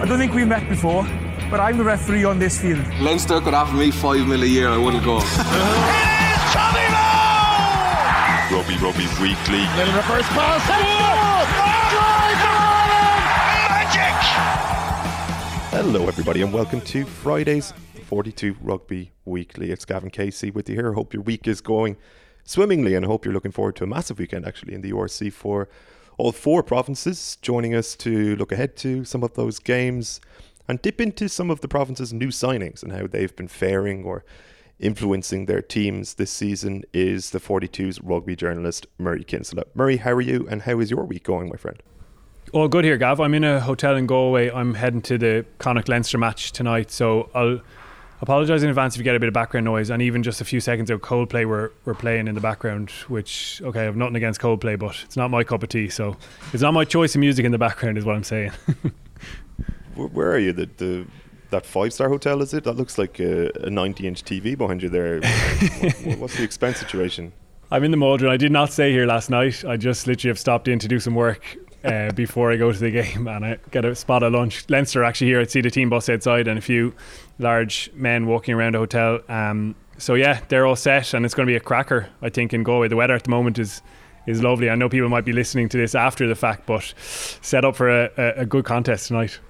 I don't think we met before, but I'm the referee on this field. Leinster could offer me five mil a year, I wouldn't go. Rugby Rugby Weekly. Little reverse pass. Hello, everybody, and welcome to Friday's 42 Rugby Weekly. It's Gavin Casey with you here. Hope your week is going swimmingly, and I hope you're looking forward to a massive weekend actually in the URC for all four provinces. Joining us to look ahead to some of those games and dip into some of the provinces' new signings and how they've been faring or influencing their teams this season is the 42's rugby journalist Murray Kinsella. Murray, how are you, and how is your week going, my friend? All good here, Gav. I'm in a hotel in Galway. I'm heading to the Connacht Leinster match tonight, so I'll apologise in advance if you get a bit of background noise. And even just a few seconds of Coldplay were, were playing in the background, which, okay, I have nothing against Coldplay, but it's not my cup of tea. So it's not my choice of music in the background, is what I'm saying. Where are you? The, the that five star hotel is it? That looks like a, a 90 inch TV behind you there. what, what's the expense situation? I'm in the Maldron. I did not stay here last night. I just literally have stopped in to do some work uh, before I go to the game and I get a spot at lunch. Leinster actually here. I'd see the team bus outside and a few large men walking around the hotel. Um, so yeah, they're all set and it's going to be a cracker. I think in Galway. The weather at the moment is is lovely. I know people might be listening to this after the fact, but set up for a, a, a good contest tonight.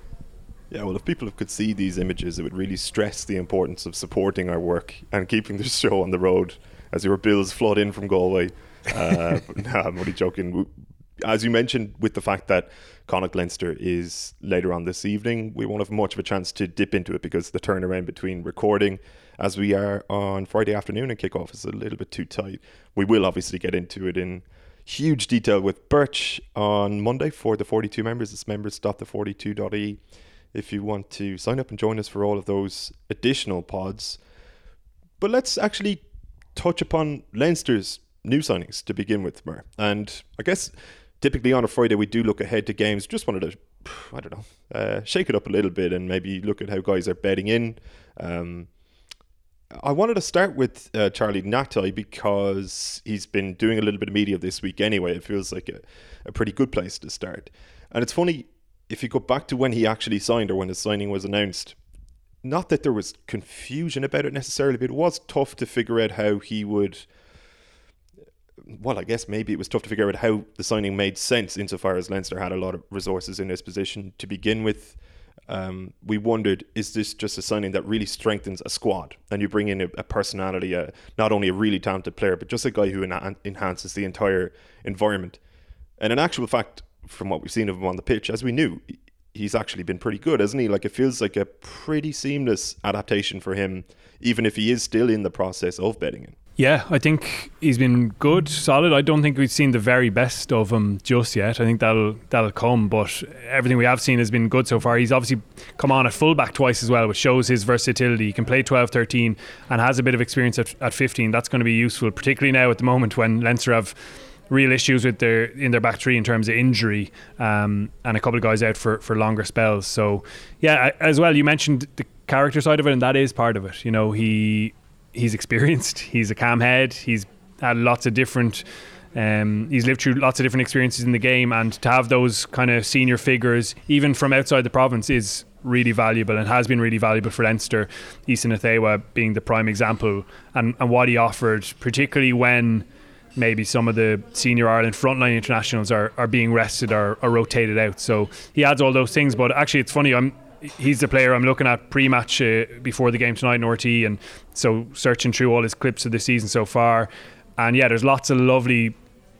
Yeah, well, if people could see these images, it would really stress the importance of supporting our work and keeping the show on the road as your bills flood in from Galway. Uh, no, I'm only joking. As you mentioned, with the fact that Connacht Leinster is later on this evening, we won't have much of a chance to dip into it because the turnaround between recording as we are on Friday afternoon and kickoff is a little bit too tight. We will obviously get into it in huge detail with Birch on Monday for the 42 members. It's members.the42.e if you want to sign up and join us for all of those additional pods. But let's actually touch upon Leinster's new signings to begin with, Mer. And I guess typically on a Friday we do look ahead to games. Just wanted to, I don't know, uh, shake it up a little bit and maybe look at how guys are betting in. Um, I wanted to start with uh, Charlie Ngatai because he's been doing a little bit of media this week anyway. It feels like a, a pretty good place to start. And it's funny, if you go back to when he actually signed or when his signing was announced, not that there was confusion about it necessarily, but it was tough to figure out how he would. Well, I guess maybe it was tough to figure out how the signing made sense insofar as Leinster had a lot of resources in his position to begin with. Um, we wondered, is this just a signing that really strengthens a squad? And you bring in a, a personality, a, not only a really talented player, but just a guy who en- enhances the entire environment. And in actual fact, from what we've seen of him on the pitch, as we knew, he's actually been pretty good, hasn't he? Like it feels like a pretty seamless adaptation for him, even if he is still in the process of betting in. Yeah, I think he's been good, solid. I don't think we've seen the very best of him just yet. I think that'll that'll come, but everything we have seen has been good so far. He's obviously come on at fullback twice as well, which shows his versatility. He can play 12, 13 and has a bit of experience at, at 15. That's going to be useful, particularly now at the moment when Leinster have real issues with their in their back three in terms of injury, um, and a couple of guys out for, for longer spells. So yeah, as well, you mentioned the character side of it, and that is part of it. You know, he he's experienced. He's a calm head. He's had lots of different. Um, he's lived through lots of different experiences in the game, and to have those kind of senior figures, even from outside the province, is really valuable and has been really valuable for Leinster. Isa Nacewa being the prime example, and, and what he offered, particularly when maybe some of the senior Ireland frontline internationals are, are being rested or, or rotated out. So he adds all those things. But actually, it's funny. I'm he's the player I'm looking at pre-match uh, before the game tonight in RTÉ, and so searching through all his clips of the season so far. And yeah, there's lots of lovely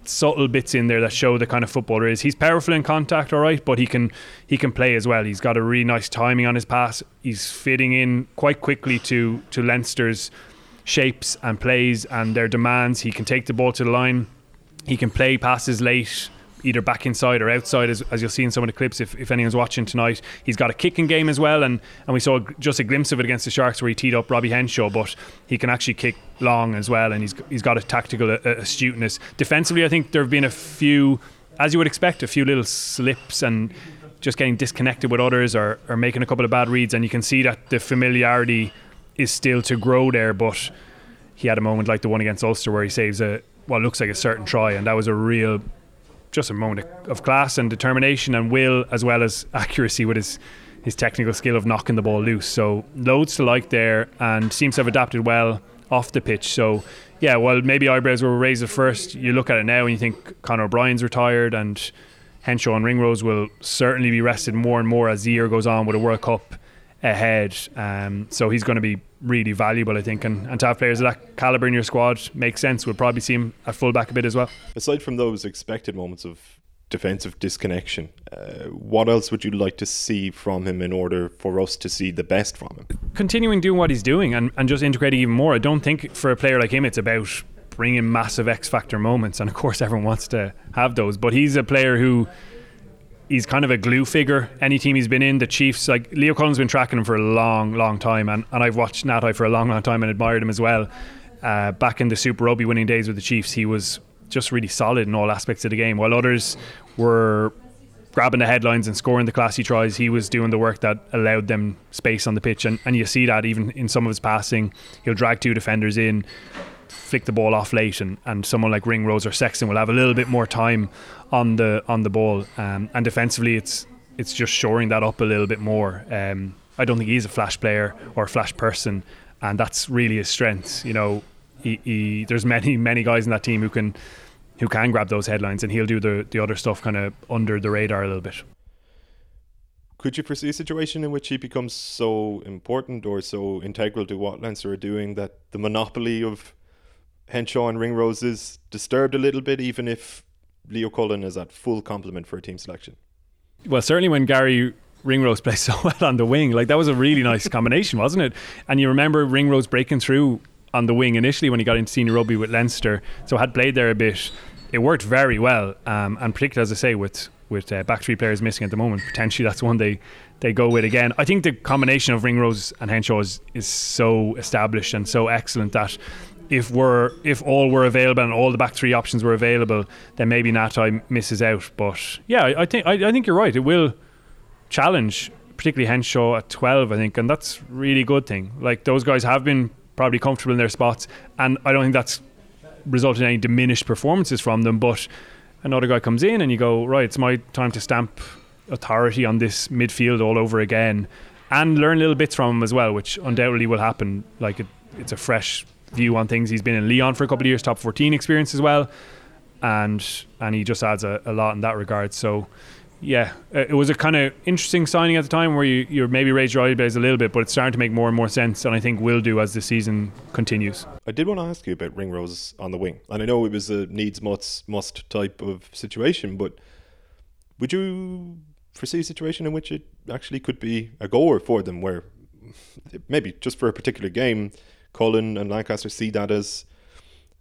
subtle bits in there that show the kind of footballer he is. He's powerful in contact, all right, but he can he can play as well. He's got a really nice timing on his pass. He's fitting in quite quickly to to Leinster's shapes and plays and their demands. He can take the ball to the line. He can play passes late, either back inside or outside, as, as you'll see in some of the clips if, if anyone's watching tonight. He's got a kicking game as well, and, and we saw just a glimpse of it against the Sharks where he teed up Robbie Henshaw, but he can actually kick long as well, and he's, he's got a tactical astuteness. Defensively, I think there have been a few, as you would expect, a few little slips and just getting disconnected with others or, or making a couple of bad reads, and you can see that the familiarity is still to grow there, but he had a moment like the one against Ulster where he saves a what looks like a certain try, and that was a real, just a moment of class and determination and will, as well as accuracy with his his technical skill of knocking the ball loose. So loads to like there, and seems to have adapted well off the pitch. So yeah, well maybe eyebrows were raised at first. You look at it now and you think Conor O'Brien's retired, and Henshaw and Ringrose will certainly be rested more and more as the year goes on with a World Cup ahead. Um, so he's going to be really valuable, I think. And, and to have players of that calibre in your squad makes sense. We'll probably see him at fullback a bit as well. Aside from those expected moments of defensive disconnection, uh, what else would you like to see from him in order for us to see the best from him? Continuing doing what he's doing and, and just integrating even more. I don't think for a player like him, it's about bringing massive X factor moments. And of course, everyone wants to have those. But he's a player who he's kind of a glue figure. Any team he's been in, the Chiefs, like Leo Cullen's been tracking him for a long, long time, and, and I've watched Ngatai for a long, long time and admired him as well. Uh, back in the Super Rugby winning days with the Chiefs, he was just really solid in all aspects of the game. While others were grabbing the headlines and scoring the classy tries, he was doing the work that allowed them space on the pitch. And, and you see that even in some of his passing. He'll drag two defenders in, flick the ball off late, and, and someone like Ringrose or Sexton will have a little bit more time on the on the ball. Um, and defensively, it's it's just shoring that up a little bit more. Um, I don't think he's a flash player or a flash person, and that's really his strength. You know, he, he, there's many many guys in that team who can who can grab those headlines, and he'll do the the other stuff kind of under the radar a little bit. Could you foresee a situation in which he becomes so important or so integral to what Leinster are doing that the monopoly of Henshaw and Ringrose is disturbed a little bit, even if Leo Cullen is at full complement for a team selection. Well, certainly when Garry Ringrose plays so well on the wing, like that was a really nice combination, wasn't it? And you remember Ringrose breaking through on the wing initially when he got into senior rugby with Leinster, so had played there a bit. It worked very well, um, and particularly as I say with with uh, back three players missing at the moment, potentially that's one they they go with again. I think the combination of Ringrose and Henshaw is, is so established and so excellent that if we're if all were available and all the back three options were available, then maybe Ngatai misses out. But yeah, I, think I, I, think you're right. It will challenge, particularly Henshaw at twelve, I think, and that's really good thing. Like those guys have been probably comfortable in their spots, and I don't think that's resulted in any diminished performances from them. But another guy comes in, and you go, right, it's my time to stamp authority on this midfield all over again, and learn little bits from him as well, which undoubtedly will happen. Like it, it's a fresh view on things. He's been in Lyon for a couple of years, top 14 experience as well, and and he just adds a, a lot in that regard. So. Yeah, uh, it was a kind of interesting signing at the time where you, you maybe raised your eyebrows a little bit, but it's starting to make more and more sense, and I think will do as the season continues. I did want to ask you about Ringrose on the wing, and I know it was a needs must must type of situation, but would you foresee a situation in which it actually could be a goer for them, where maybe just for a particular game, Cullen and Lancaster see that as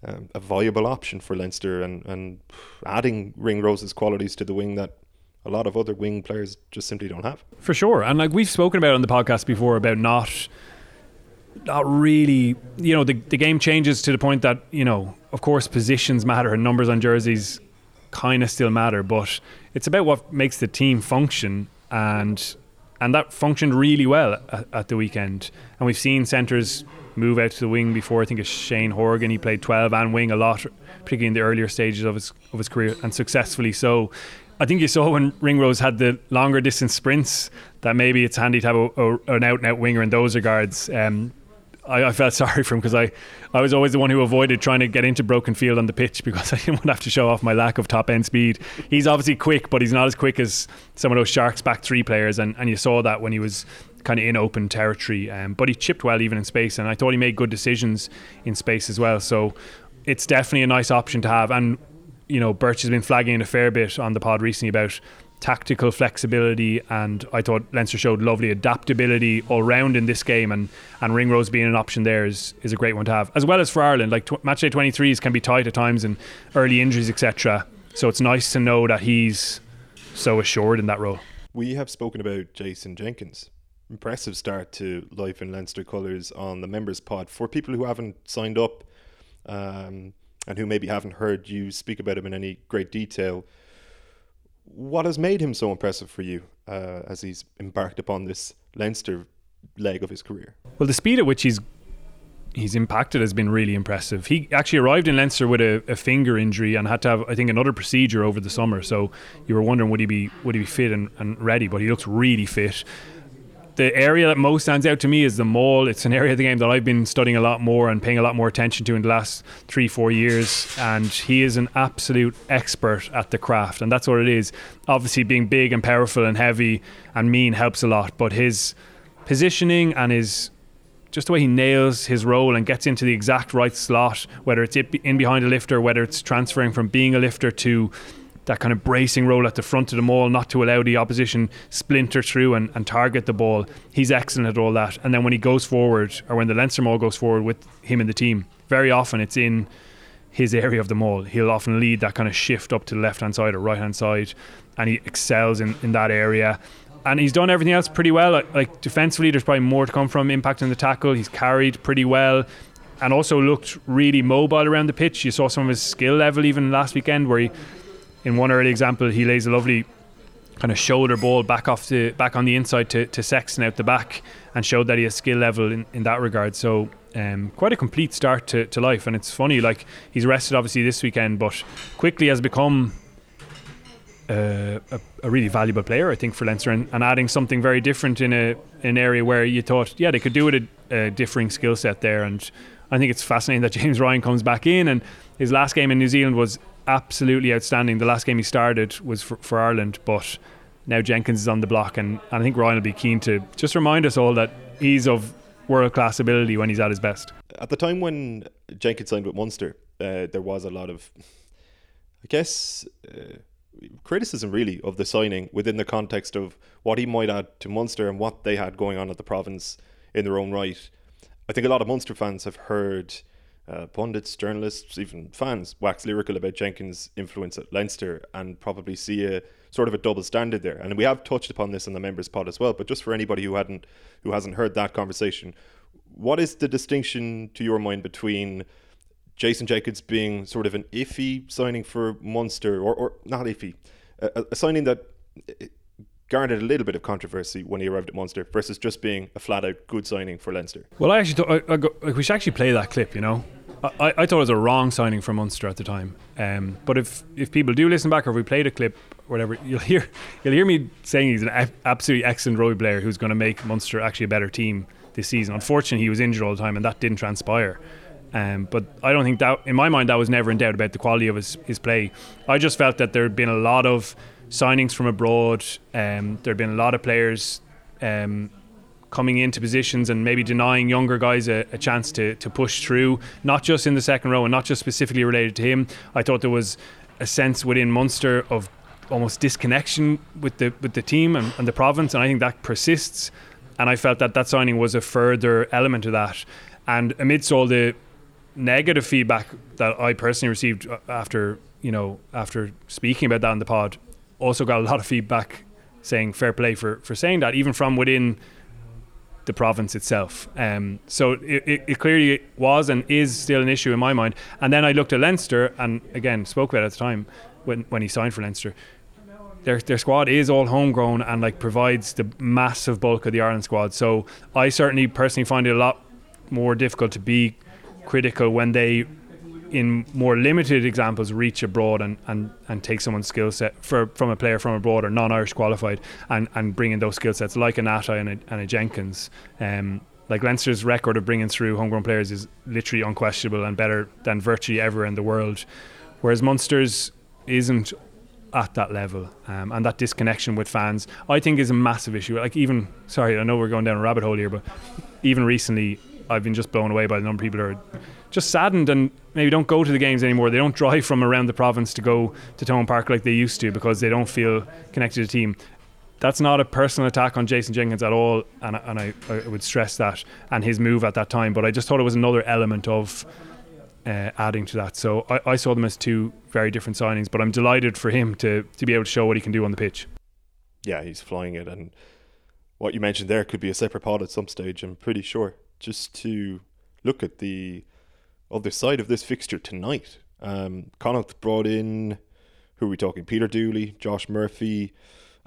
um, a viable option for Leinster and, and adding Ringrose's qualities to the wing that a lot of other wing players just simply don't have. For sure. And like we've spoken about on the podcast before about not not really you know the the game changes to the point that, you know, of course positions matter and numbers on jerseys kind of still matter, but it's about what makes the team function and and that functioned really well at, at the weekend. And we've seen centres move out to the wing before. I think it's Shane Horgan. He played 12 and wing a lot, particularly in the earlier stages of his of his career, and successfully so. I think you saw when Ringrose had the longer distance sprints that maybe it's handy to have a, a, an out and out winger in those regards. Um, I, I, felt sorry for him because I, I was always the one who avoided trying to get into broken field on the pitch because I didn't want to have to show off my lack of top end speed. He's obviously quick, but he's not as quick as some of those Sharks back three players, and, and you saw that when he was kind of in open territory. Um, but he chipped well even in space, and I thought he made good decisions in space as well. So it's definitely a nice option to have. And you know, Birch has been flagging a fair bit on the pod recently about tactical flexibility, and I thought Leinster showed lovely adaptability all round in this game, and and Ringrose being an option there is is a great one to have, as well as for Ireland. Like tw- matchday twenty threes can be tight at times and early injuries, etc. So it's nice to know that he's so assured in that role. We have spoken about Jason Jenkins impressive start to life in Leinster colours on the members pod. For people who haven't signed up um, and who maybe haven't heard you speak about him in any great detail, what has made him so impressive for you uh, as he's embarked upon this Leinster leg of his career? Well, the speed at which he's he's impacted has been really impressive. He actually arrived in Leinster with a, a, finger injury and had to have, I think, another procedure over the summer. So you were wondering would he be would he be fit and, and ready? But he looks really fit the area that most stands out to me is the maul. It's an area of the game that I've been studying a lot more and paying a lot more attention to in the last three, four years. And he is an absolute expert at the craft, and that's what it is. Obviously, being big and powerful and heavy and mean helps a lot, but his positioning and his just the way he nails his role and gets into the exact right slot, whether it's in behind a lifter, whether it's transferring from being a lifter to that kind of bracing role at the front of the maul, not to allow the opposition splinter through and, and target the ball. He's excellent at all that. And then when he goes forward, or when the Leinster maul goes forward with him in the team, very often it's in his area of the maul. He'll often lead that kind of shift up to the left hand side or right hand side, and he excels in, in that area. And he's done everything else pretty well. Like, like defensively, there's probably more to come from impacting the tackle. He's carried pretty well and also looked really mobile around the pitch. You saw some of his skill level even last weekend, where he in one early example, he lays a lovely kind of shoulder ball back off the back on the inside to, to Sexton out the back and showed that he has skill level in, in that regard. So um, quite a complete start to, to life. And it's funny, like he's rested obviously this weekend, but quickly has become uh, a, a, really valuable player, I think, for Leinster and, and, adding something very different in a an area where you thought, yeah, they could do it a, a differing skill set there. And I think it's fascinating that James Ryan comes back in and his last game in New Zealand was absolutely outstanding. The last game he started was for, for Ireland, but now Jenkins is on the block, and, and I think Ryan will be keen to just remind us all that he's of world class ability when he's at his best. At the time when Jenkins signed with Munster, uh, there was a lot of, I guess, uh, criticism really of the signing within the context of what he might add to Munster and what they had going on at the province in their own right. I think a lot of Munster fans have heard uh, pundits, journalists, even fans wax lyrical about Jenkins' influence at Leinster and probably see a sort of a double standard there. And we have touched upon this in the members pod as well. But just for anybody who hadn't who hasn't heard that conversation, what is the distinction to your mind between Jason Jenkins being sort of an iffy signing for Munster, or, or not iffy, a, a signing that garnered a little bit of controversy when he arrived at Munster versus just being a flat out good signing for Leinster. Well, I actually thought I, I go, we should actually play that clip. You know, I, I thought it was a wrong signing for Munster at the time. Um, but if if people do listen back or if we played a clip, whatever, you'll hear you'll hear me saying he's an absolutely excellent rugby player who's going to make Munster actually a better team this season. Unfortunately, he was injured all the time, and that didn't transpire. Um, but I don't think that, in my mind, that was never in doubt about the quality of his, his play. I just felt that there had been a lot of signings from abroad. Um, there had been a lot of players um, coming into positions and maybe denying younger guys a, a, chance to, to push through, not just in the second row and not just specifically related to him. I thought there was a sense within Munster of almost disconnection with the with the team and, and the province, and I think that persists. And I felt that that signing was a further element of that. And amidst all the negative feedback that I personally received uh, after you know after speaking about that in the pod, also got a lot of feedback saying fair play for for saying that, even from within the province itself. Um, so it, it, it, clearly was and is still an issue in my mind. And then I looked at Leinster and again spoke about it at the time when when he signed for Leinster. Their, their squad is all homegrown and like provides the massive bulk of the Ireland squad. So I certainly personally find it a lot more difficult to be critical when they in more limited examples reach abroad and, and, and take someone's skill set for, from a player from abroad or non-Irish qualified and, and bring in those skill sets like a Nata and a, and a Jenkins. Um, like Leinster's record of bringing through homegrown players is literally unquestionable and better than virtually ever in the world, whereas Munster's isn't at that level um, and that disconnection with fans I think is a massive issue like even sorry I know we're going down a rabbit hole here but even recently I've been just blown away by the number of people who are just saddened and maybe don't go to the games anymore. They don't drive from around the province to go to Thomond Park like they used to because they don't feel connected to the team. That's not a personal attack on Jason Jenkins at all, and, and I, I would stress that and his move at that time. But I just thought it was another element of uh, adding to that. So I, I saw them as two very different signings, but I'm delighted for him to to be able to show what he can do on the pitch. Yeah, he's flying it, and what you mentioned there could be a separate pod at some stage. I'm pretty sure. Just to look at the other side of this fixture tonight. Um, Connacht brought in, who are we talking? Peter Dooley, Josh Murphy,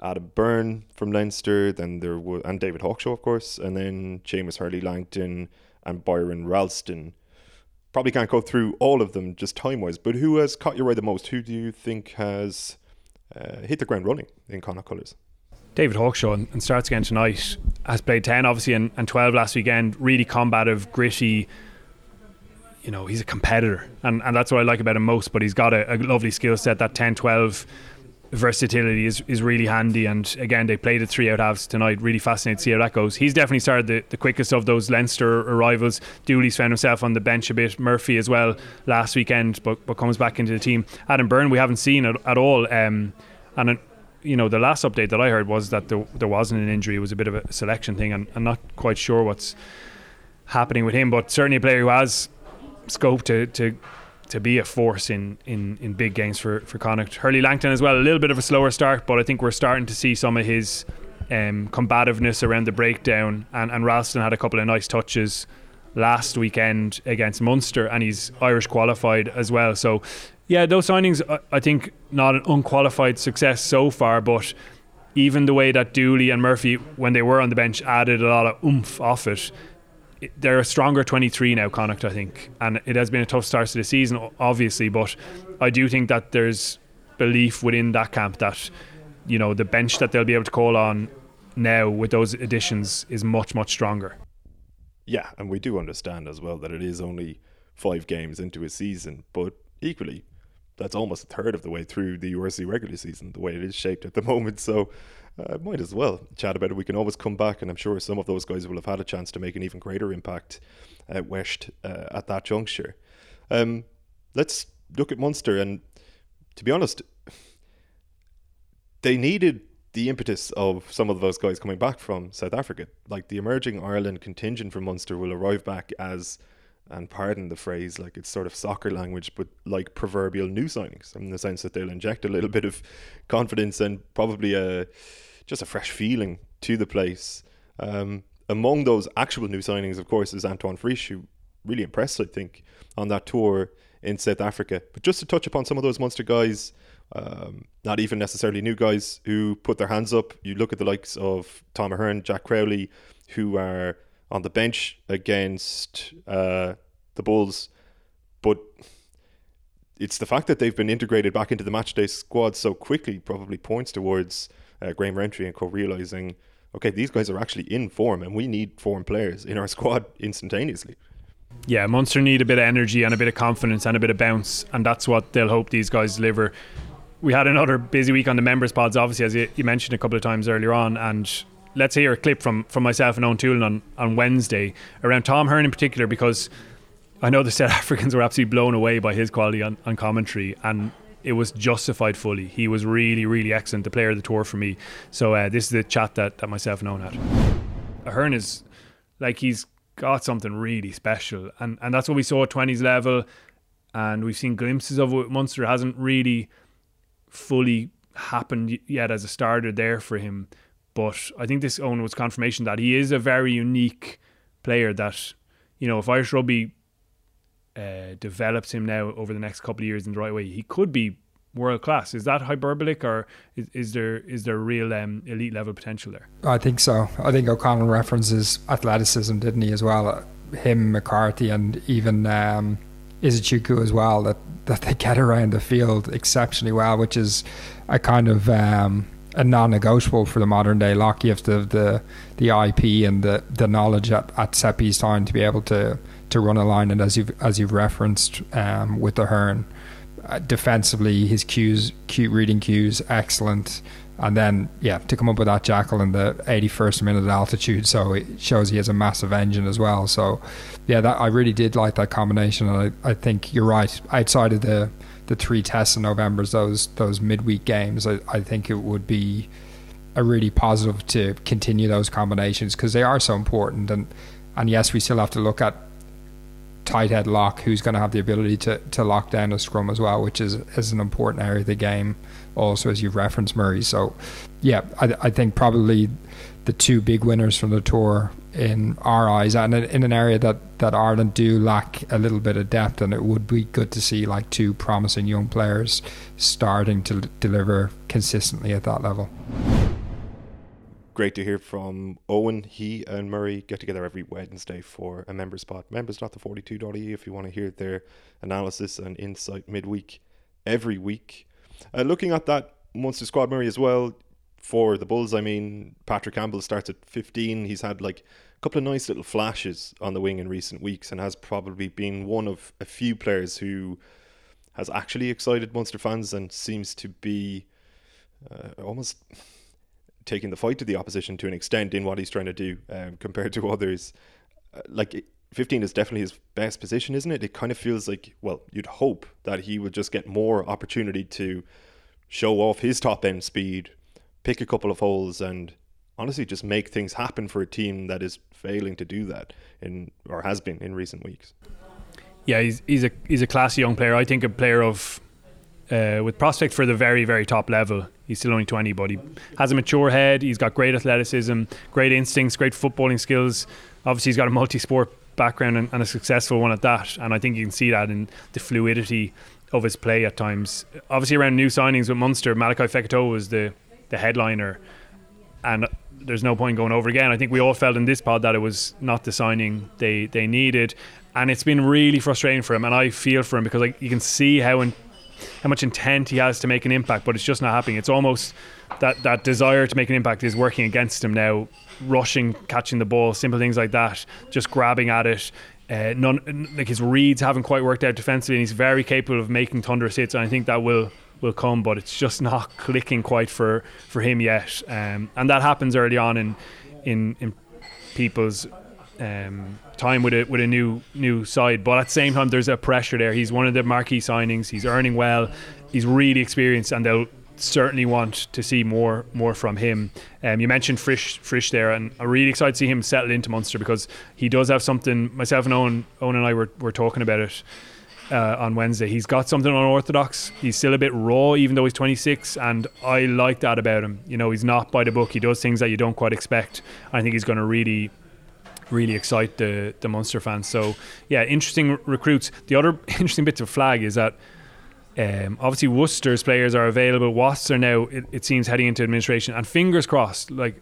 Adam Byrne from Leinster, then there was, and David Hawkshaw, of course, and then Shamus Hurley Langton and Byron Ralston. Probably can't go through all of them just time wise, but who has caught your eye the most? Who do you think has uh, hit the ground running in Connacht colours? David Hawkshaw and starts again tonight. has played 10 obviously and, and 12 last weekend. Really combative, gritty. You know, he's a competitor, and, and that's what I like about him most. But he's got a, a lovely skill set. That 10 12 versatility is, is really handy. And again, they played the three out halves tonight. Really fascinating to see how that goes. He's definitely started the, the quickest of those Leinster arrivals. Dooley's found himself on the bench a bit. Murphy as well last weekend, but, but comes back into the team. Adam Byrne, we haven't seen at, at all. Um, and uh, you know, the last update that I heard was that there, there wasn't an injury. It was a bit of a selection thing. And I'm not quite sure what's happening with him, but certainly a player who has scope to, to to be a force in, in, in big games for, for Connacht. Hurley Langton as well, a little bit of a slower start, but I think we're starting to see some of his um, combativeness around the breakdown. And, and Ralston had a couple of nice touches last weekend against Munster, and he's Irish qualified as well. So, yeah, those signings, I think, not an unqualified success so far, but even the way that Dooley and Murphy, when they were on the bench, added a lot of oomph off it they're a stronger 23 now, Connacht, I think. And it has been a tough start to the season, obviously, but I do think that there's belief within that camp that, you know, the bench that they'll be able to call on now with those additions is much, much stronger. Yeah, and we do understand as well that it is only five games into a season, but equally, that's almost a third of the way through the URC regular season, the way it is shaped at the moment. So uh, might as well chat about it. We can always come back, and I'm sure some of those guys will have had a chance to make an even greater impact at West uh, at that juncture. Um, let's look at Munster, and to be honest, they needed the impetus of some of those guys coming back from South Africa. Like the emerging Ireland contingent from Munster will arrive back as and pardon the phrase, like it's sort of soccer language, but like proverbial new signings in the sense that they'll inject a little bit of confidence and probably a just a fresh feeling to the place. Um, among those actual new signings, of course, is Antoine Frisch, who really impressed, I think, on that tour in South Africa. But just to touch upon some of those Munster guys, um, not even necessarily new guys who put their hands up. You look at the likes of Tom Ahern, Jack Crowley, who are on the bench against uh, the Bulls, but it's the fact that they've been integrated back into the matchday squad so quickly probably points towards uh, Graham Rowntree and co realizing, okay, these guys are actually in form, and we need form players in our squad instantaneously. Yeah, Munster need a bit of energy and a bit of confidence and a bit of bounce, and that's what they'll hope these guys deliver. We had another busy week on the members pods, obviously, as you mentioned a couple of times earlier on, and let's hear a clip from, from myself and Eoin Toolan on, on Wednesday around Tom Ahern in particular because I know the South Africans were absolutely blown away by his quality on, on commentary and it was justified fully. He was really, really excellent, the player of the tour for me. So uh, this is the chat that, that myself and Eoin had. Ahern is like he's got something really special and, and that's what we saw at 20s level and we've seen glimpses of it. Munster hasn't really fully happened yet as a starter there for him. But I think this own was confirmation that he is a very unique player. That you know, if Irish rugby uh, develops him now over the next couple of years in the right way, he could be world class. Is that hyperbolic, or is, is there is there real um, elite level potential there? I think so. I think O'Connell references athleticism, didn't he, as well? Him, McCarthy, and even um, Izuchuku as well. That that they get around the field exceptionally well, which is a kind of um, a non-negotiable for the modern day lock. You have to have the the IP and the, the knowledge at, at set piece time to be able to to run a line. And as you've as you've referenced um, with the Ahern, uh, defensively his cues, cute reading cues, excellent. And then yeah, to come up with that jackal in the 81st minute altitude, so it shows he has a massive engine as well. So yeah, that I really did like that combination, and I, I think you're right. Outside of the the three tests in November, those those midweek games, I, I think it would be a really positive to continue those combinations because they are so important. And and yes, we still have to look at tight head lock, who's going to have the ability to, to lock down a scrum as well, which is is an important area of the game. Also, as you've referenced, Murray. So, yeah, I, I think probably the two big winners from the tour in our eyes, and in an area that, that Ireland do lack a little bit of depth, and it would be good to see like two promising young players starting to deliver consistently at that level. Great to hear from Eoin. He and Murray get together every Wednesday for a member spot. Members.the42.e if you want to hear their analysis and insight midweek every week. Uh, looking at that Munster squad, Murray, as well, for the Bulls, I mean, Patrick Campbell starts at 15. He's had like a couple of nice little flashes on the wing in recent weeks and has probably been one of a few players who has actually excited Munster fans and seems to be uh, almost taking the fight to the opposition to an extent in what he's trying to do um, compared to others. Uh, like 15 is definitely his best position, isn't it? It kind of feels like, well, you'd hope that he would just get more opportunity to show off his top end speed, pick a couple of holes, and honestly just make things happen for a team that is failing to do that in or has been in recent weeks. Yeah, he's he's a he's a classy young player. I think a player of uh, with prospect for the very very top level. He's still only 20, but he has a mature head. He's got great athleticism, great instincts, great footballing skills. Obviously, he's got a multi-sport background and, and a successful one at that. And I think you can see that in the fluidity of his play at times. Obviously, around new signings with Munster, Malakai Fekitoa was the the headliner, and there's no point going over again. I think we all felt in this pod that it was not the signing they they needed, and it's been really frustrating for him. And I feel for him because like you can see how in, how much intent he has to make an impact, but it's just not happening. It's almost that that desire to make an impact is working against him now. Rushing, catching the ball, simple things like that, just grabbing at it. Uh, none like his reads haven't quite worked out defensively, and he's very capable of making thunderous hits. And I think that will will come, but it's just not clicking quite for for him yet. Um, and that happens early on in in in people's um, time with a with a new new side. But at the same time, there's a pressure there. He's one of the marquee signings. He's earning well. He's really experienced, and they'll certainly want to see more more from him. Um, you mentioned Frisch Frisch there, and I'm really excited to see him settle into Munster because he does have something. Myself and Eoin, Eoin and I were, were talking about it uh, on Wednesday. He's got something unorthodox. He's still a bit raw, even though he's 26, and I like that about him. You know, he's not by the book. He does things that you don't quite expect. I think he's going to really really excite the the Munster fans. So yeah, interesting recruits. The other interesting bit to flag is that um, obviously Worcester's players are available. Wasps are now it, it, seems heading into administration, and fingers crossed. Like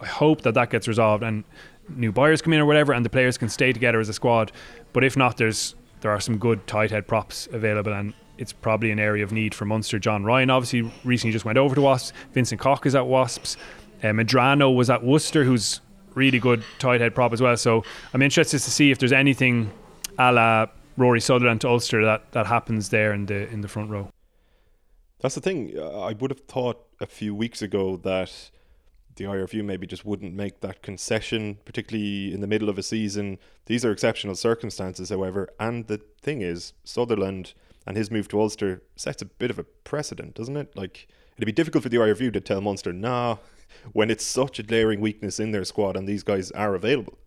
I hope that that gets resolved and new buyers come in or whatever, and the players can stay together as a squad. But if not, there's there are some good tight head props available, and it's probably an area of need for Munster. John Ryan obviously recently just went over to Wasps. Vincent Koch is at Wasps. Uh, Medrano was at Worcester, who's really good tight head prop as well. So I'm interested to see if there's anything a la Rory Sutherland to Ulster that, that happens there in the in the front row. That's the thing. I would have thought a few weeks ago that the IRFU maybe just wouldn't make that concession, particularly in the middle of a season. These are exceptional circumstances, however. And the thing is, Sutherland and his move to Ulster sets a bit of a precedent, doesn't it? Like, it'd be difficult for the IRFU to tell Munster, nah, when it's such a glaring weakness in their squad and these guys are available.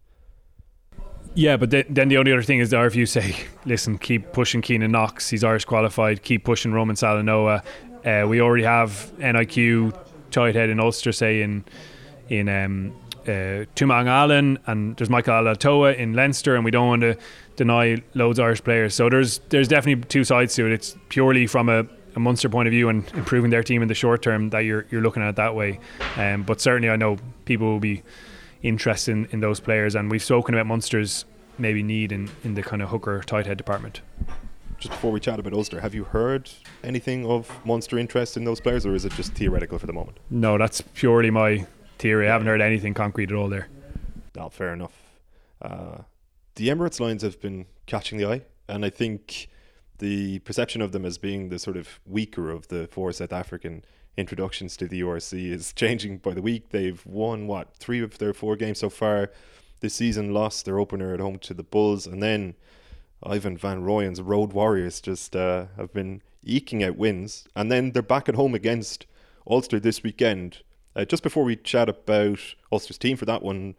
Yeah, but then the only other thing is the IRFU say, listen, keep pushing Keynan Knox. He's Irish qualified. Keep pushing Roman Salanoa. Uh, we already have NIQ tight head in Ulster, say in in um, uh, Toomaga Allen, and there's Michael Ala'alatoa in Leinster, and we don't want to deny loads of Irish players. So there's there's definitely two sides to it. It's purely from a, a Munster point of view and improving their team in the short term that you're you're looking at it that way. Um, but certainly, I know people will be interested in, in those players, and we've spoken about Munster's maybe need in, in the kind of hooker tight head department just before we chat about Ulster, have you heard anything of Munster interest in those players, or is it just theoretical for the moment? No, that's purely my theory. I haven't heard anything concrete at all there. No, fair enough. Uh, the Emirates Lions have been catching the eye, and I think the perception of them as being the sort of weaker of the four South African introductions to the URC is changing by the week. They've won what three of their four games so far this season, lost their opener at home to the Bulls, and then Ivan Van Rooyen's Road Warriors just uh, have been eking out wins, and then they're back at home against Ulster this weekend. Uh, just before we chat about Ulster's team for that one,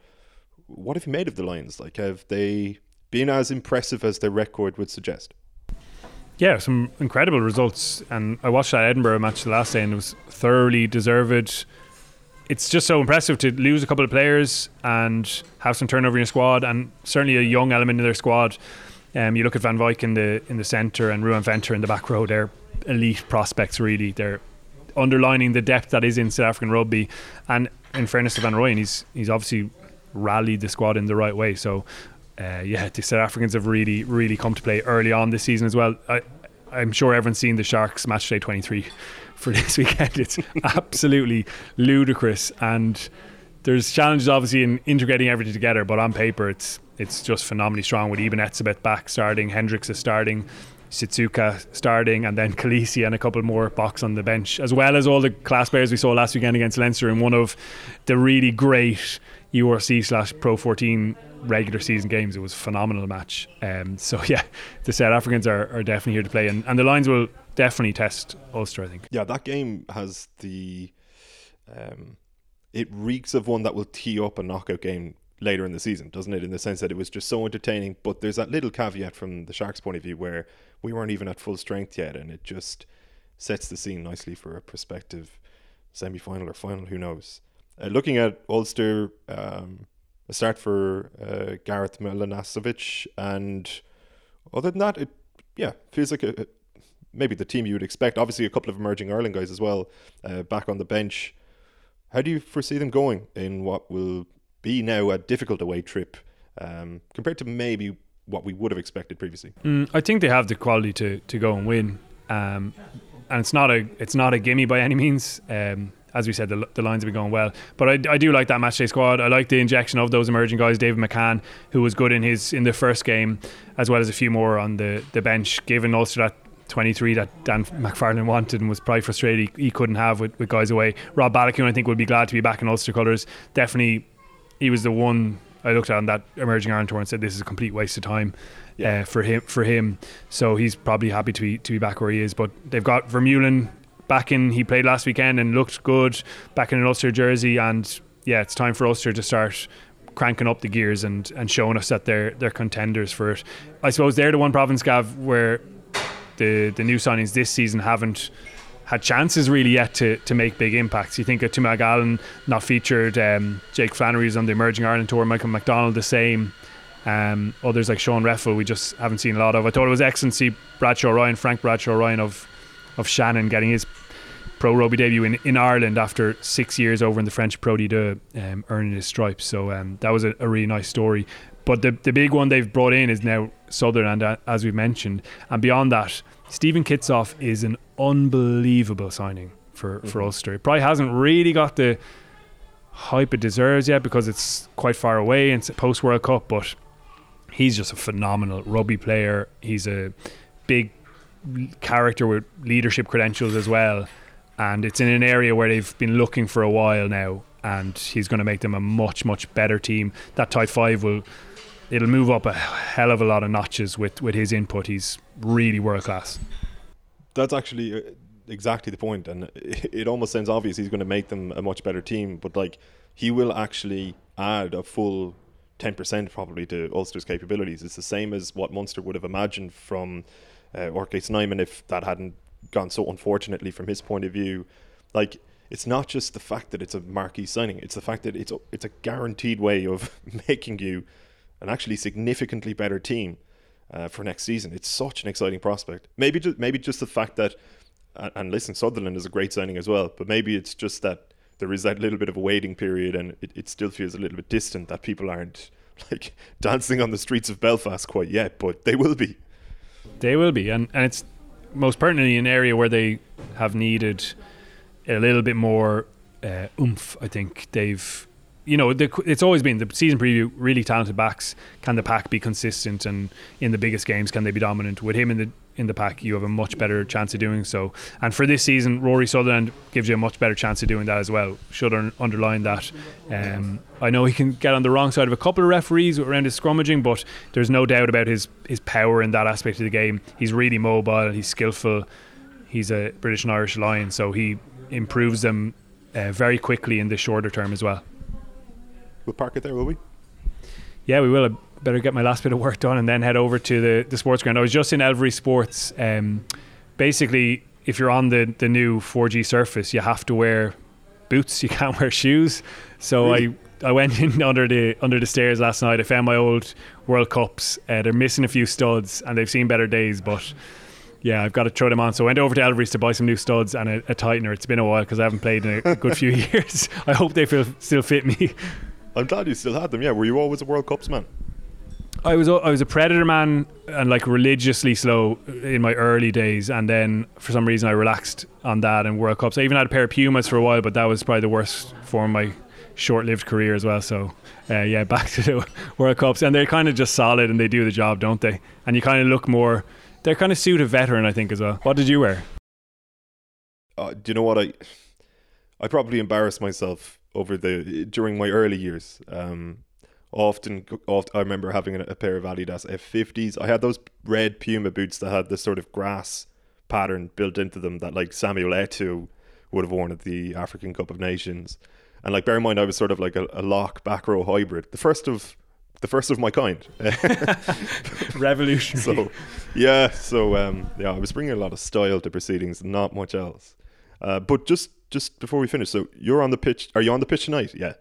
what have you made of the Lions? Like, have they been as impressive as their record would suggest? Yeah, some incredible results. And I watched that Edinburgh match the last day, and it was thoroughly deserved. It's just so impressive to lose a couple of players and have some turnover in your squad, and certainly a young element in their squad um, you look at Van Wyk in the in the centre and Ruan Venter in the back row. They're elite prospects, really. They're underlining the depth that is in South African rugby. And in fairness to Van Rooyen, he's he's obviously rallied the squad in the right way. So. Uh, yeah, the South Africans have really, really come to play early on this season as well. I, I'm sure everyone's seen the Sharks match day 23 for this weekend. It's absolutely ludicrous, and there's challenges obviously in integrating everything together. But on paper, it's it's just phenomenally strong with Eben Etzebeth back starting, Hendricks is starting, Sitsuka starting, and then Kolisi and a couple more Boks on the bench, as well as all the class players we saw last weekend against Leinster in one of the really great URC slash Pro 14 regular season games. It was a phenomenal match. Um, so yeah, the South Africans are, are definitely here to play, and, and the Lions will definitely test Ulster. I think. Yeah, that game has the. Um, it reeks of one that will tee up a knockout game later in the season, doesn't it? In the sense that it was just so entertaining. But there's that little caveat from the Sharks' point of view where we weren't even at full strength yet, and it just sets the scene nicely for a prospective semi final or final, who knows. Uh, looking at Ulster, um, a start for uh, Gareth Milasinovich, and other than that, it yeah feels like a, maybe the team you would expect. Obviously, a couple of emerging Ireland guys as well uh, back on the bench. How do you foresee them going in what will be now a difficult away trip um, compared to maybe what we would have expected previously? Mm, I think they have the quality to, to go and win, um, and it's not a it's not a gimme by any means. Um, as we said, the, the Lions have been going well, but I, I do like that matchday squad. I like the injection of those emerging guys. David McCann, who was good in his in the first game, as well as a few more on the, the bench, given Ulster that 23 that Dan McFarland wanted and was probably frustrated he, he couldn't have with, with guys away. Rob Baloucoune, I think, would be glad to be back in Ulster colours. Definitely he was the one I looked at on that emerging Ireland tour and said this is a complete waste of time yeah. uh, for him. For him, so he's probably happy to be to be back where he is. But they've got Vermeulen back in. He played last weekend and looked good back in an Ulster jersey. And yeah, it's time for Ulster to start cranking up the gears and, and showing us that they're they're contenders for it. I suppose they're the one province, Gav, where the the new signings this season haven't had chances really yet to, to make big impacts. You think of Toomaga Allen not featured, um, Jake Flannery's on the Emerging Ireland Tour, Michael McDonald the same. Um, others like Sean Reffell we just haven't seen a lot of. I thought it was excellent to see Bradshaw Ryan, Frank Bradshaw Ryan of of Shannon getting his pro rugby debut in, in Ireland after six years over in the French Pro D2, um, earning his stripes. So um, that was a, a, really nice story. But the the big one they've brought in is now Sutherland, as we've mentioned, and beyond that, Steven Kitshoff is an unbelievable signing for, mm-hmm. for Ulster. It probably hasn't really got the hype it deserves yet because it's quite far away and post World Cup, but he's just a phenomenal rugby player. He's a big character with leadership credentials as well. And it's in an area where they've been looking for a while now. And he's going to make them a much, much better team. That tight five will it'll move up a hell of a lot of notches with, with his input. He's really world class. That's actually uh, exactly the point, and it almost sounds obvious he's going to make them a much better team, but like he will actually add a full ten percent probably to Ulster's capabilities. It's the same as what Munster would have imagined from uh, RG Snyman if that hadn't gone so unfortunately from his point of view. Like it's not just the fact that it's a marquee signing; it's the fact that it's a, it's a guaranteed way of making you an actually significantly better team uh, for next season. It's such an exciting prospect. Maybe just maybe just the fact that, and listen, Sutherland is a great signing as well. But maybe it's just that there is that little bit of a waiting period, and it, it still feels a little bit distant that people aren't like dancing on the streets of Belfast quite yet, but they will be. They will be, and and it's most pertinently an area where they have needed a little bit more uh, oomph. I think they've you know, the, it's always been the season preview. Really talented backs. Can the pack be consistent? And in the biggest games, can they be dominant? With him in the in the pack, you have a much better chance of doing so. And for this season, Rory Sutherland gives you a much better chance of doing that as well. Should un- underline that. Um, I know he can get on the wrong side of a couple of referees around his scrummaging, but there's no doubt about his his power in that aspect of the game. He's really mobile. He's skillful. He's a British and Irish lion, so he improves them uh, very quickly in the shorter term as well. We'll park it there, will we? Yeah, we will. I better get my last bit of work done and then head over to the, the sports ground. I was just in Elvery Sports. Um, basically, if you're on the, the new 4G surface, you have to wear boots. You can't wear shoes. So really? I I went in under the under the stairs last night. I found my old World Cups. Uh, they're missing a few studs, and they've seen better days. But yeah, I've got to throw them on. So I went over to Elvery's to buy some new studs and a, a tightener. It's been a while because I haven't played in a good few years. I hope they feel, still fit me. I'm glad you still had them. Yeah, were you always a World Cups man? I was a- I was a predator man and like religiously slow in my early days, and then for some reason I relaxed on that and World Cups. I even had a pair of Pumas for a while, but that was probably the worst for my short-lived career as well. So uh, yeah, back to the World Cups, and they're kind of just solid and they do the job, don't they? And you kind of look more. They're kind of suit a veteran, I think, as well. What did you wear? Uh, do you know what I? I probably embarrassed myself over the during my early years. Um, often, often I remember having a, a pair of Adidas F50s. I had those red Puma boots that had this sort of grass pattern built into them that like Samuel Eto'o would have worn at the African Cup of Nations. And like, bear in mind, I was sort of like a, a lock back row hybrid, the first of the first of my kind. Revolutionary. so, yeah, so um, yeah, I was bringing a lot of style to proceedings, not much else. Uh, but just just before we finish, so you're on the pitch. Are you on the pitch tonight? Yeah.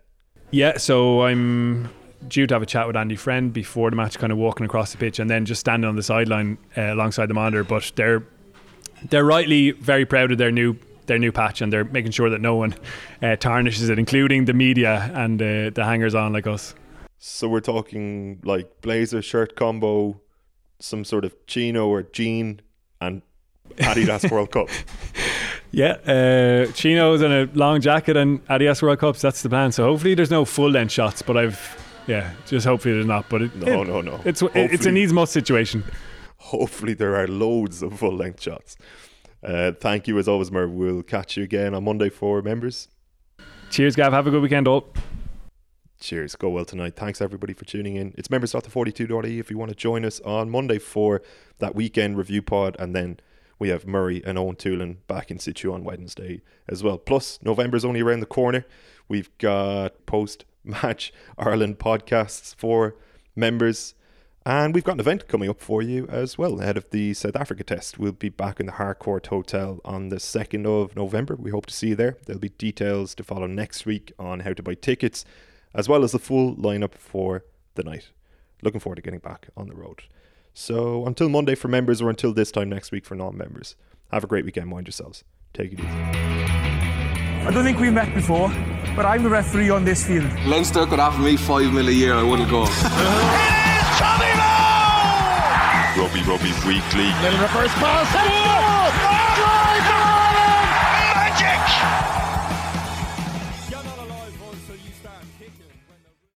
Yeah, so I'm due to have a chat with Andy Friend before the match, kind of walking across the pitch and then just standing on the sideline uh, alongside the monitor. But they're they're rightly very proud of their new their new patch and they're making sure that no one uh, tarnishes it, including the media and uh, the hangers on like us. So we're talking like blazer shirt combo, some sort of chino or jean, and Adidas World Cup. Yeah, uh, chinos and a long jacket and Adidas World Cups. That's the plan. So hopefully there's no full length shots, but I've yeah, just hopefully there's not. But it, No, it- no, no. It's it's a Hopefully- needs must situation. Hopefully there are loads of full length shots. Uh, thank you as always, Merv. We'll catch you again on Monday for members. Cheers, Gav. Have a good weekend, all. Cheers. Go well tonight. Thanks everybody for tuning in. It's members.the42.e if you want to join us on Monday for that weekend review pod. And then we have Murray and Eoin Toolan back in situ on Wednesday as well. Plus, November's only around the corner. We've got post match Ireland podcasts for members. And we've got an event coming up for you as well ahead of the South Africa test. We'll be back in the Harcourt Hotel on the 2nd of November. We hope to see you there. There'll be details to follow next week on how to buy tickets, as well as the full lineup for the night. Looking forward to getting back on the road. So until Monday for members, or until this time next week for non members, have a great weekend. Mind yourselves. Take it easy. I don't think we've met before, but I'm the referee on this field. Leinster could offer me five mil a year, I wouldn't go. it is Rugby Rugby Weekly. Little reverse pass.